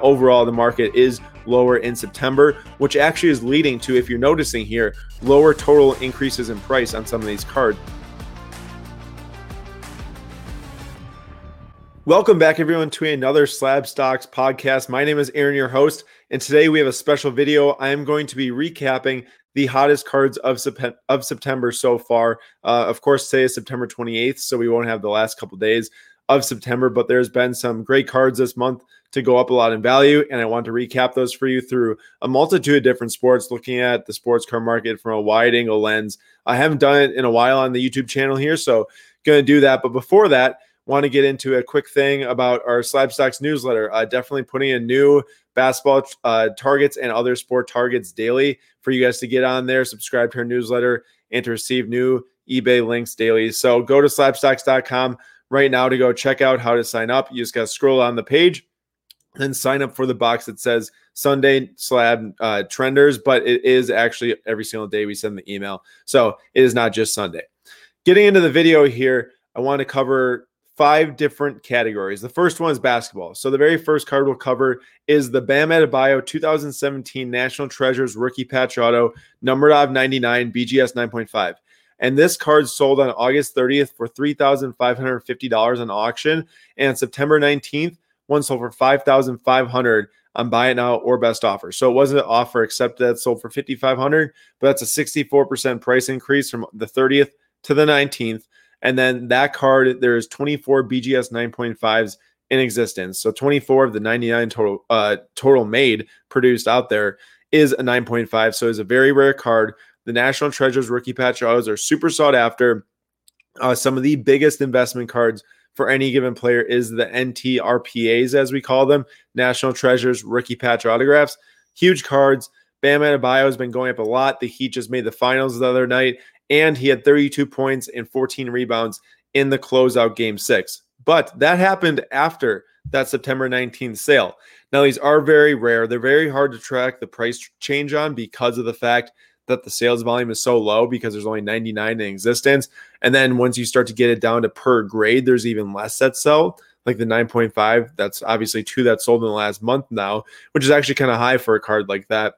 overall the market is lower in September, which actually is leading to, if you're noticing here, lower total increases in price on some of these cards. Welcome back, everyone, to another Slab Stocks podcast. My name is Aaron, your host, and today we have a special video. I am going to be recapping the hottest cards of, of September so far. Uh, of course, today is September 28th, so we won't have the last couple days of September, but there's been some great cards this month to go up a lot in value. And I want to recap those for you through a multitude of different sports, looking at the sports car market from a wide angle lens. I haven't done it in a while on the YouTube channel here, so going to do that. But before that, want to get into a quick thing about our Slab Stocks newsletter. Uh, definitely putting in new basketball uh, targets and other sport targets daily for you guys to get on there, subscribe to our newsletter, and to receive new eBay links daily. So go to slabstocks.com right now to go check out how to sign up. You just got to scroll on the page then sign up for the box that says Sunday slab uh, trenders, but it is actually every single day we send the email. So it is not just Sunday. Getting into the video here, I want to cover five different categories. The first one is basketball. So the very first card we'll cover is the Bam Adebayo 2017 National Treasures rookie patch auto, numbered of 99, BGS 9.5. And this card sold on August 30th for $3,550 on auction. And September 19th, one sold for 5500 on buy it now or best offer. So it wasn't an offer except that sold for 5500 but that's a 64% price increase from the 30th to the 19th. And then that card, there's 24 BGS 9.5s in existence. So 24 of the 99 total uh, total made produced out there is a 9.5. So it's a very rare card. The National Treasures rookie patch autos are super sought after. Uh, some of the biggest investment cards for any given player is the NTRPAs, as we call them, National Treasures Rookie Patch Autographs. Huge cards. Bam Adebayo has been going up a lot. The Heat just made the finals the other night, and he had 32 points and 14 rebounds in the closeout game six. But that happened after that September 19th sale. Now, these are very rare. They're very hard to track the price change on because of the fact that the sales volume is so low because there's only 99 in existence. And then once you start to get it down to per grade, there's even less that sell, like the 9.5. That's obviously two that sold in the last month now, which is actually kind of high for a card like that.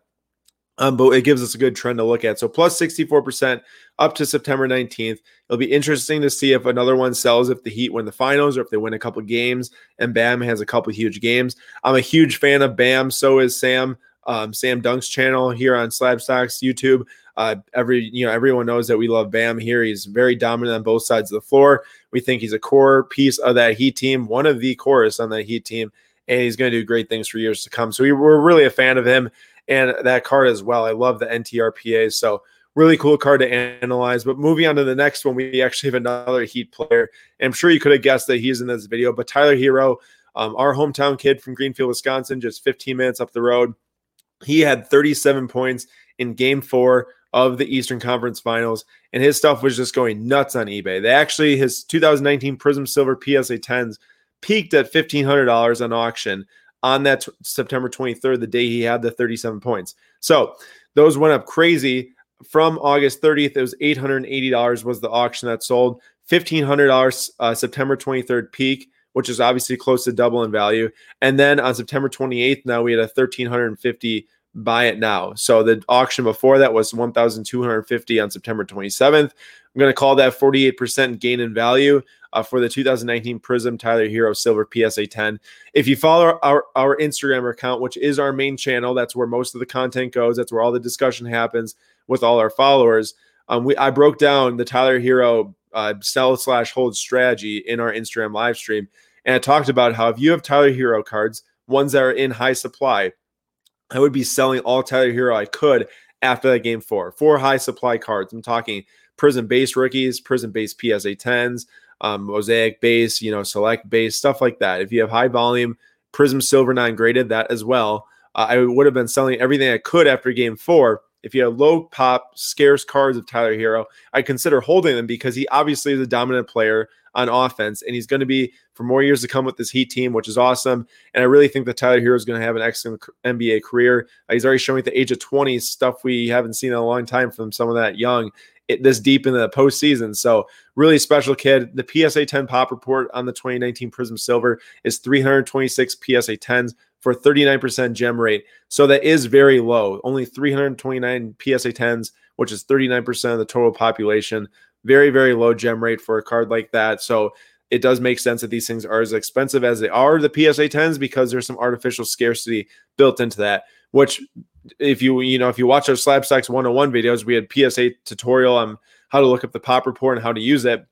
Um, but it gives us a good trend to look at. So plus 64% up to September 19th. It'll be interesting to see if another one sells if the Heat win the finals or if they win a couple games and Bam has a couple huge games. I'm a huge fan of Bam. So is Sam um, Sam Dunk's channel here on Slab Stocks YouTube. Uh, every you know everyone knows that we love Bam here. He's very dominant on both sides of the floor. We think he's a core piece of that Heat team, one of the cores on that Heat team, and he's going to do great things for years to come. So we were really a fan of him and that card as well. I love the NTRPA. So really cool card to analyze. But moving on to the next one, we actually have another Heat player. And I'm sure you could have guessed that he's in this video, but Tyler Herro, um, our hometown kid from Greenfield, Wisconsin, just 15 minutes up the road. He had 37 points in game four of the Eastern Conference Finals, and his stuff was just going nuts on eBay. They actually, his 2019 Prizm Silver PSA 10s peaked at $1,500 on auction on that t- September 23rd, the day he had the 37 points. So those went up crazy. From August 30th, it was $880 was the auction that sold. $1,500 uh, September 23rd peak which is obviously close to double in value. And then on September 28th, now we had a 1350 buy it now. So the auction before that was 1250 on September 27th. I'm going to call that 48% gain in value uh, for the 2019 Prizm Tyler Herro Silver PSA 10. If you follow our, our Instagram account, which is our main channel, that's where most of the content goes. That's where all the discussion happens with all our followers. Um, we I broke down the Tyler Herro uh, sell slash hold strategy in our Instagram live stream. And I talked about how if you have Tyler Herro cards, ones that are in high supply, I would be selling all Tyler Herro I could after that game four. Four high supply cards. I'm talking Prizm base rookies, Prizm base PSA 10s, um, Mosaic base, you know, select base, stuff like that. If you have high volume, Prizm Silver 9 graded, that as well. Uh, I would have been selling everything I could after game four if you have low pop, scarce cards of Tyler Herro, I consider holding them because he obviously is a dominant player on offense, and he's going to be for more years to come with this Heat team, which is awesome. And I really think that Tyler Herro is going to have an excellent NBA career. Uh, he's already showing at the age of 20 stuff we haven't seen in a long time from someone that young. It, this deep in the postseason. So, really special kid. The PSA 10 pop report on the 2019 Prizm Silver is 326 PSA 10s, for 39% gem rate. So that is very low. Only 329 PSA 10s, which is 39% of the total population. Very, very low gem rate for a card like that. So it does make sense that these things are as expensive as they are, the PSA 10s, because there's some artificial scarcity built into that. Which, if you you know, if you watch our Slab Stocks 101 videos, we had PSA tutorial on how to look up the pop report and how to use it.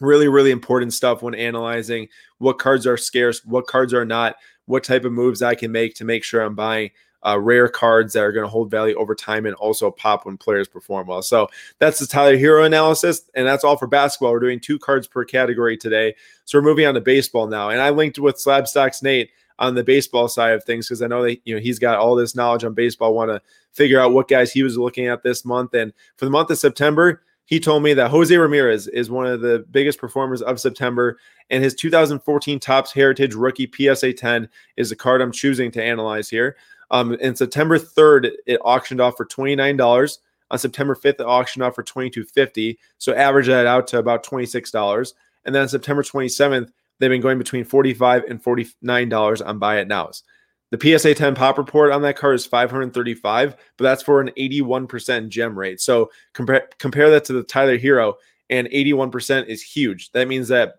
Really, really important stuff when analyzing what cards are scarce, what cards are not, what type of moves I can make to make sure I'm buying uh, rare cards that are going to hold value over time and also pop when players perform well. So that's the Tyler Herro analysis, and that's all for basketball. We're doing two cards per category today. So we're moving on to baseball now, and I linked with Slab Stocks Nate on the baseball side of things because I know that you know he's got all this knowledge on baseball. Want to figure out what guys he was looking at this month, and for the month of September, he told me that Jose Ramirez is one of the biggest performers of September, and his 2014 Topps Heritage Rookie PSA 10 is the card I'm choosing to analyze here. Um, and September 3rd, it auctioned off for $29. On September 5th, it auctioned off for $22.50. So average that out to about $26. And then September 27th, they've been going between 45 and $49 on buy it nows. The PSA 10 pop report on that card is 535, but that's for an 81% gem rate. So compare compare that to the Tyler Herro, and 81% is huge. That means that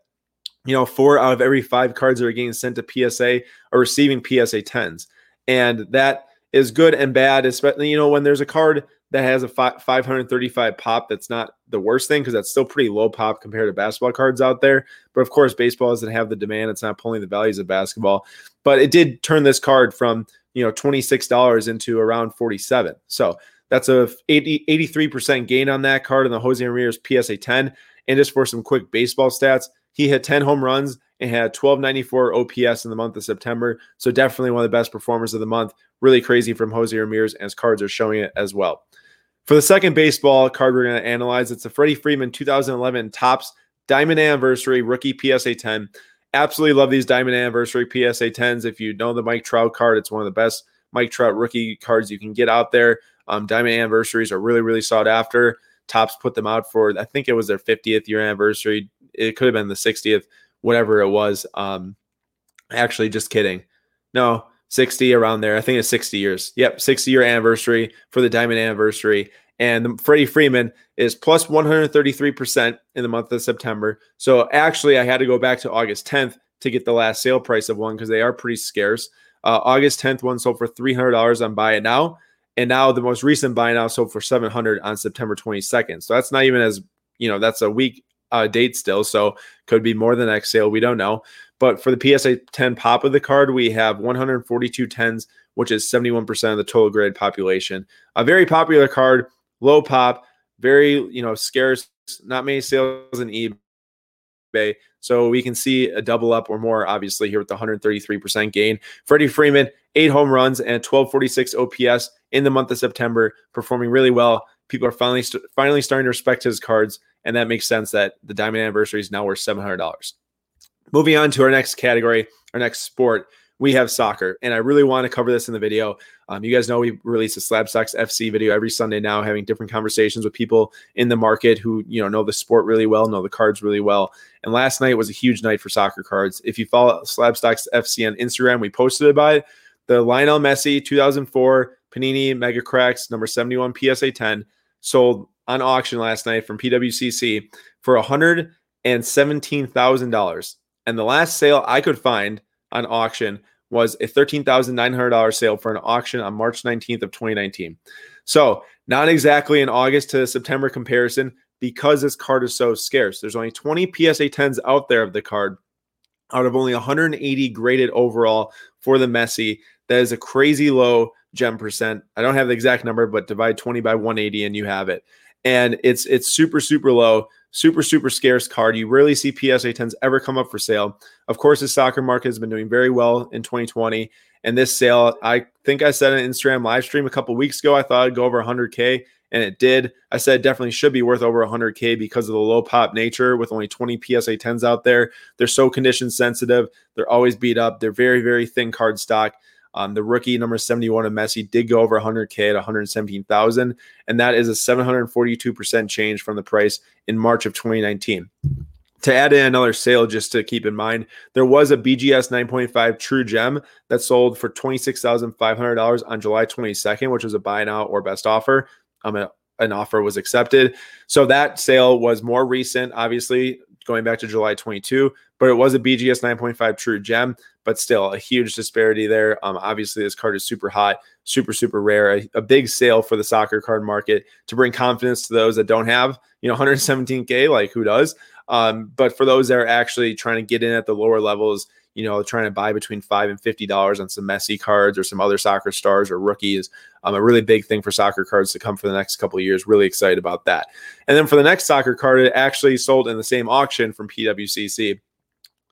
you know four out of every five cards that are getting sent to PSA are receiving PSA 10s, and that is good and bad. Especially you know when there's a card that has a 535 pop that's not the worst thing because that's still pretty low pop compared to basketball cards out there but of course baseball doesn't have the demand it's not pulling the values of basketball but it did turn this card from you know $26 into around 47 so that's a 80, 83% gain on that card in the jose ramirez psa 10 and just for some quick baseball stats he hit 10 home runs and had 1294 OPS in the month of September. So definitely one of the best performers of the month. Really crazy from Jose Ramirez, and his cards are showing it as well. For the second baseball card we're going to analyze, it's a Freddie Freeman 2011 Topps Diamond Anniversary Rookie PSA 10. Absolutely love these Diamond Anniversary PSA 10s. If you know the Mike Trout card, it's one of the best Mike Trout rookie cards you can get out there. Um, Diamond Anniversaries are really, really sought after. Topps put them out for, I think it was their 50th year anniversary. It could have been the 60th, whatever it was. Um, actually, just kidding. No, 60 around there. I think it's 60 years. Yep, 60 year anniversary for the diamond anniversary. And the Freddie Freeman is plus 133% in the month of September. So actually, I had to go back to August 10th to get the last sale price of one because they are pretty scarce. Uh, August 10th one sold for $300 on buy it now. And now the most recent buy now sold for 700 on September 22nd. So that's not even as, you know, that's a week uh, date still. So could be more than next sale. We don't know. But for the PSA 10 pop of the card, we have 142 10s, which is 71% of the total grade population. A very popular card, low pop, very, you know, scarce, not many sales in eBay. So we can see a double up or more, obviously, here with the 133% gain. Freddie Freeman, eight home runs and 1246 OPS in the month of September, performing really well. People are finally finally starting to respect his cards, and that makes sense that the Diamond Anniversary is now worth $700. Moving on to our next category, our next sport, we have soccer. And I really want to cover this in the video. Um, you guys know we release a Slab Stocks FC video every Sunday now, having different conversations with people in the market who you know know the sport really well, know the cards really well. And last night was a huge night for soccer cards. If you follow Slab Stocks FC on Instagram, we posted about it. The Lionel Messi 2004 Panini Mega Cracks number 71 PSA 10 sold on auction last night from PWCC for $117,000. And the last sale I could find on auction was a $13,900 sale for an auction on March 19th of 2019. So, not exactly an August to September comparison because this card is so scarce. There's only 20 PSA 10s out there of the card out of only 180 graded overall for the Messi. That is a crazy low gem percent. I don't have the exact number, but divide 20 by 180 and you have it. And it's it's super super low super super scarce card. You rarely see PSA 10s ever come up for sale. Of course, the soccer market has been doing very well in 2020, and this sale, I think I said an Instagram live stream a couple weeks ago, I thought it'd go over 100k, and it did. I said definitely should be worth over 100k because of the low pop nature with only 20 PSA 10s out there. They're so condition sensitive. They're always beat up. They're very very thin card stock. Um, the rookie number 71 of Messi did go over 100K at 117,000, and that is a 742% change from the price in March of 2019. to add in another sale, just to keep in mind, there was a BGS 9.5 True Gem that sold for $26,500 on July 22nd, which was a buy now or best offer. Um, an offer was accepted. So that sale was more recent, obviously, going back to July 22, but it was a BGS 9.5 True Gem, but still a huge disparity there. Um, obviously, this card is super hot, super, super rare, a, a big sale for the soccer card market to bring confidence to those that don't have, you know, 117K, like who does? Um, but for those that are actually trying to get in at the lower levels, you know, trying to buy between five and fifty dollars on some Messi cards or some other soccer stars or rookies, um, a really big thing for soccer cards to come for the next couple of years. Really excited about that. And then for the next soccer card, it actually sold in the same auction from PWCC.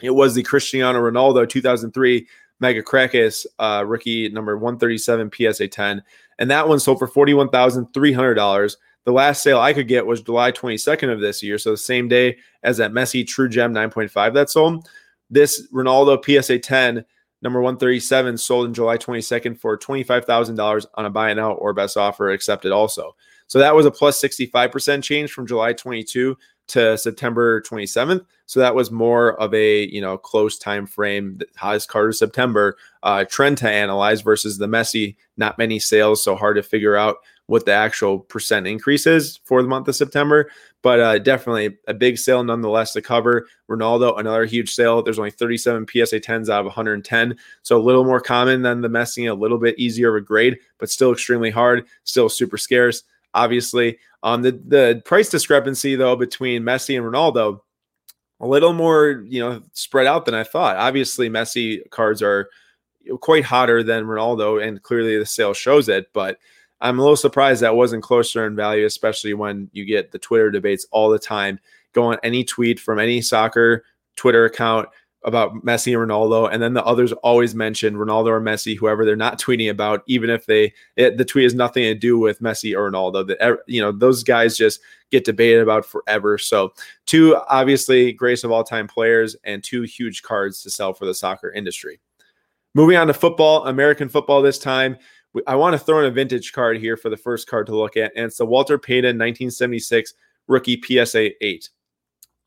It was the Cristiano Ronaldo 2003 Mega Cracks uh, rookie number 137 PSA 10, and that one sold for forty one thousand three hundred dollars. The last sale I could get was July 22nd of this year. So the same day as that Messi True Gem 9.5 that sold. This Ronaldo PSA 10 number 137 sold in July 22nd for $25,000 on a buy out or best offer accepted also. So that was a plus 65% change from July 22 to September 27th. So that was more of a you know close time frame, the highest card of September uh, trend to analyze versus the Messi. Not many sales, so hard to figure out what the actual percent increase is for the month of September. But uh, definitely a big sale nonetheless to cover. Ronaldo, another huge sale. There's only 37 PSA 10s out of 110. So a little more common than the Messi, a little bit easier of a grade, but still extremely hard, still super scarce. Obviously, um, the the price discrepancy though between Messi and Ronaldo, a little more you know spread out than I thought. Obviously, Messi cards are quite hotter than Ronaldo, and clearly the sale shows it. But I'm a little surprised that wasn't closer in value, especially when you get the Twitter debates all the time. Go on any tweet from any soccer Twitter account about Messi and Ronaldo, and then the others always mention Ronaldo or Messi, whoever they're not tweeting about, even if they it, the tweet has nothing to do with Messi or Ronaldo. That you know those guys just get debated about forever. So two obviously greatest of all time players and two huge cards to sell for the soccer industry. Moving on to football, American football this time. I want to throw in a vintage card here for the first card to look at, and it's the Walter Payton 1976 rookie PSA 8.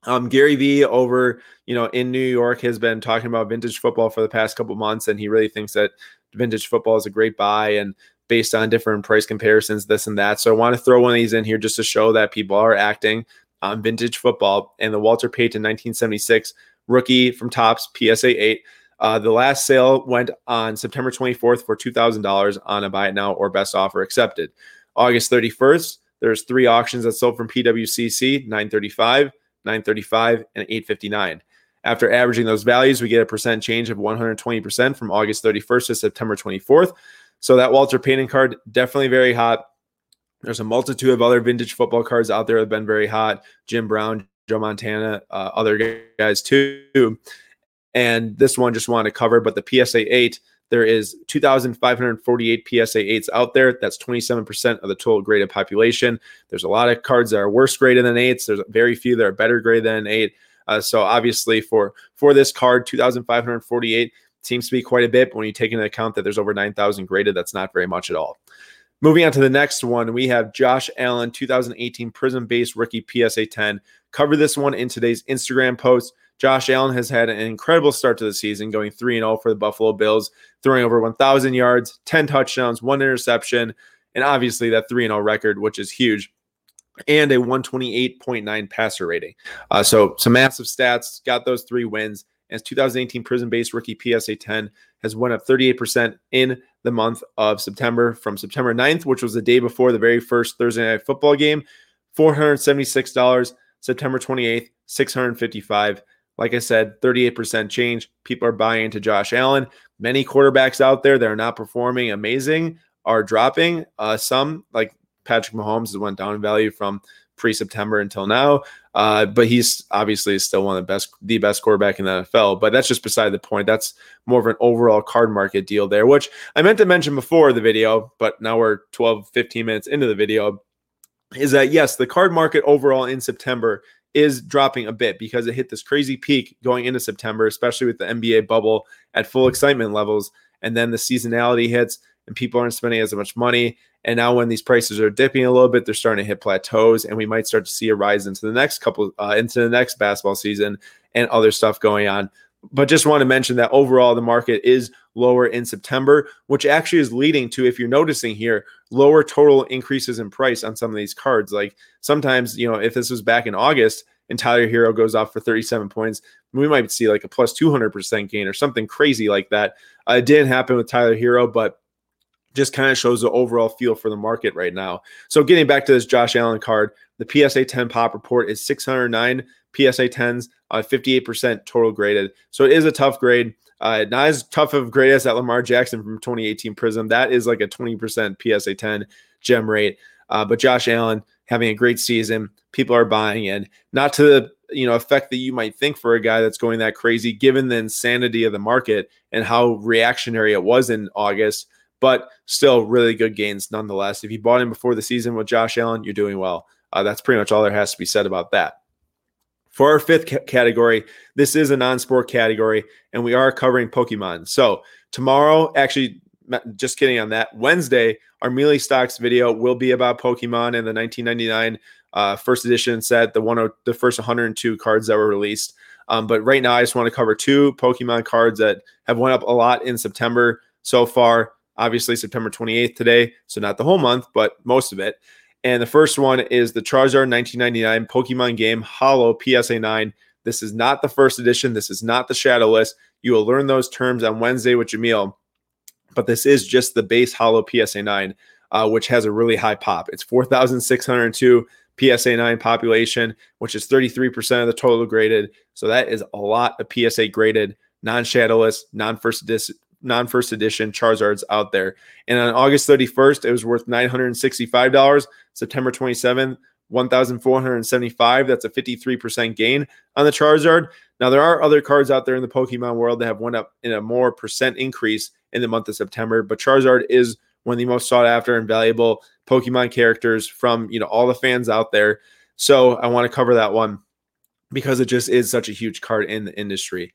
Um, Gary Vee over, you know, in New York has been talking about vintage football for the past couple months, and he really thinks that vintage football is a great buy and based on different price comparisons, this and that. So I want to throw one of these in here just to show that people are acting on vintage football. And the Walter Payton 1976 rookie from Topps PSA 8. Uh, the last sale went on September 24th for $2,000 on a buy it now or best offer accepted. August 31st, there's three auctions that sold from PWCC 935, 935, and 859. After averaging those values, we get a percent change of 120% from August 31st to September 24th. So that Walter Payton card definitely very hot. There's a multitude of other vintage football cards out there that have been very hot. Jim Brown, Joe Montana, uh, other guys too. And this one just wanted to cover, but the PSA 8, there is 2,548 PSA 8s out there. That's 27% of the total graded population. There's a lot of cards that are worse graded than 8s. There's very few that are better graded than 8. Uh, so obviously for for this card, 2,548 seems to be quite a bit. But when you take into account that there's over 9,000 graded, that's not very much at all. Moving on to the next one, we have Josh Allen 2018 Prizm Base Rookie PSA 10. Cover this one in today's Instagram post. Josh Allen has had an incredible start to the season, going 3 0 for the Buffalo Bills, throwing over 1,000 yards, 10 touchdowns, one interception, and obviously that 3 0 record, which is huge, and a 128.9 passer rating. Uh, so, some massive stats, got those three wins. And as 2018 Prizm Base rookie PSA 10 has went up 38% in the month of September from September 9th, which was the day before the very first Thursday night football game, $476. September 28th, 655 like I said, 38% change. People are buying into Josh Allen. Many quarterbacks out there that are not performing amazing are dropping. Uh, some, like Patrick Mahomes, has went down in value from pre-September until now. Uh, but he's obviously still one of the best, the best quarterback in the NFL. But that's just beside the point. That's more of an overall card market deal there, which I meant to mention before the video, but now we're 12, 15 minutes into the video. Is that yes, the card market overall in September is dropping a bit because it hit this crazy peak going into September, especially with the NBA bubble at full excitement levels. And then the seasonality hits and people aren't spending as much money. And now, when these prices are dipping a little bit, they're starting to hit plateaus, and we might start to see a rise into the next couple, uh, into the next basketball season, and other stuff going on. But just want to mention that overall, the market is lower in September, which actually is leading to, if you're noticing here, lower total increases in price on some of these cards. Like sometimes, you know, if this was back in August and Tyler Herro goes off for 37 points, we might see like a plus 200% gain or something crazy like that. Uh, it didn't happen with Tyler Herro, but just kind of shows the overall feel for the market right now. So getting back to this Josh Allen card, the PSA 10 pop report is 609 PSA 10s, uh, 58% total graded. So it is a tough grade. Uh, not as tough of grade as that Lamar Jackson from 2018 Prizm. That is like a 20% PSA 10 gem rate. Uh, but Josh Allen having a great season. People are buying in. Not to the you know effect that you might think for a guy that's going that crazy, given the insanity of the market and how reactionary it was in August. But still, really good gains nonetheless. If you bought in before the season with Josh Allen, you're doing well. Uh, that's pretty much all there has to be said about that. For our fifth ca- category, this is a non sport category, and we are covering Pokemon. So, tomorrow, actually, just kidding on that. Wednesday, our Mealy Stocks video will be about Pokemon and the 1999 uh, first edition set, the one, the first 102 cards that were released. Um, but right now, I just want to cover two Pokemon cards that have went up a lot in September so far. Obviously, September 28th today, so not the whole month, but most of it. And the first one is the Charizard 1999 Pokemon game Holo PSA 9. This is not the first edition. This is not the Shadowless. You will learn those terms on Wednesday with Jameel, but this is just the base Holo PSA 9, uh, which has a really high pop. It's 4,602 PSA 9 population, which is 33% of the total graded. So that is a lot of PSA graded, non shadowless, non first edition non first edition Charizards out there. And on August 31st, it was worth $965. September 27th, 1,475. That's a 53% gain on the Charizard. Now, there are other cards out there in the Pokemon world that have went up in a more percent increase in the month of September, but Charizard is one of the most sought after and valuable Pokemon characters from you know all the fans out there. So I want to cover that one because it just is such a huge card in the industry.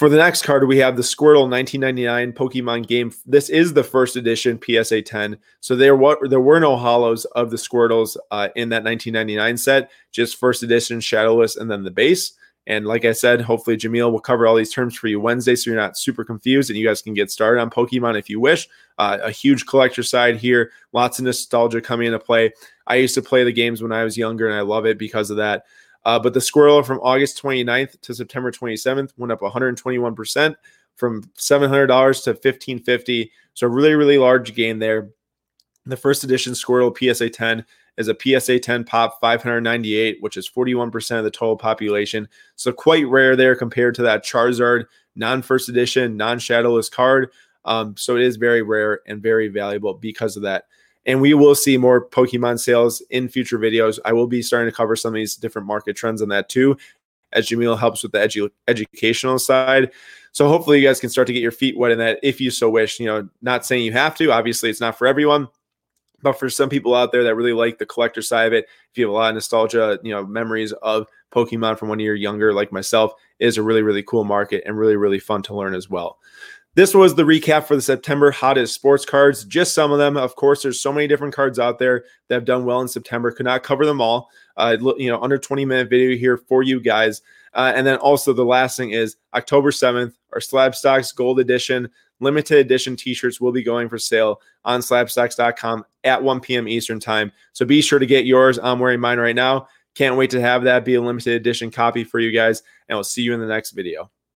For the next card, we have the Squirtle 1999 Pokemon game. This is the first edition PSA 10. So there were there were no holos of the Squirtles uh, in that 1999 set, just first edition Shadowless and then the base. And like I said, hopefully Jameel will cover all these terms for you Wednesday, so you're not super confused, and you guys can get started on Pokemon if you wish. Uh, a huge collector side here, lots of nostalgia coming into play. I used to play the games when I was younger, and I love it because of that. Uh, but the Squirtle from August 29th to September 27th went up 121% from $700 to 1550 So really, really large gain there. The first edition Squirtle PSA 10 is a PSA 10 pop 598, which is 41% of the total population. So quite rare there compared to that Charizard non first edition, non shadowless card. Um, so it is very rare and very valuable because of that and we will see more Pokemon sales in future videos. I will be starting to cover some of these different market trends on that too, as Jameel helps with the edu- educational side. So hopefully you guys can start to get your feet wet in that if you so wish. You know, not saying you have to. Obviously, it's not for everyone. But for some people out there that really like the collector side of it, if you have a lot of nostalgia, you know, memories of Pokemon from when you're younger, like myself, is a really, really cool market and really, really fun to learn as well. This was the recap for the September hottest sports cards. Just some of them. Of course, there's so many different cards out there that have done well in September. Could not cover them all. Uh, you know, under 20 minute video here for you guys. Uh, and then also the last thing is October 7th, our Slab Stocks Gold Edition limited edition t-shirts will be going for sale on slabstocks.com at 1 p.m. Eastern time. So be sure to get yours. I'm wearing mine right now. Can't wait to have that be a limited edition copy for you guys. And we'll see you in the next video.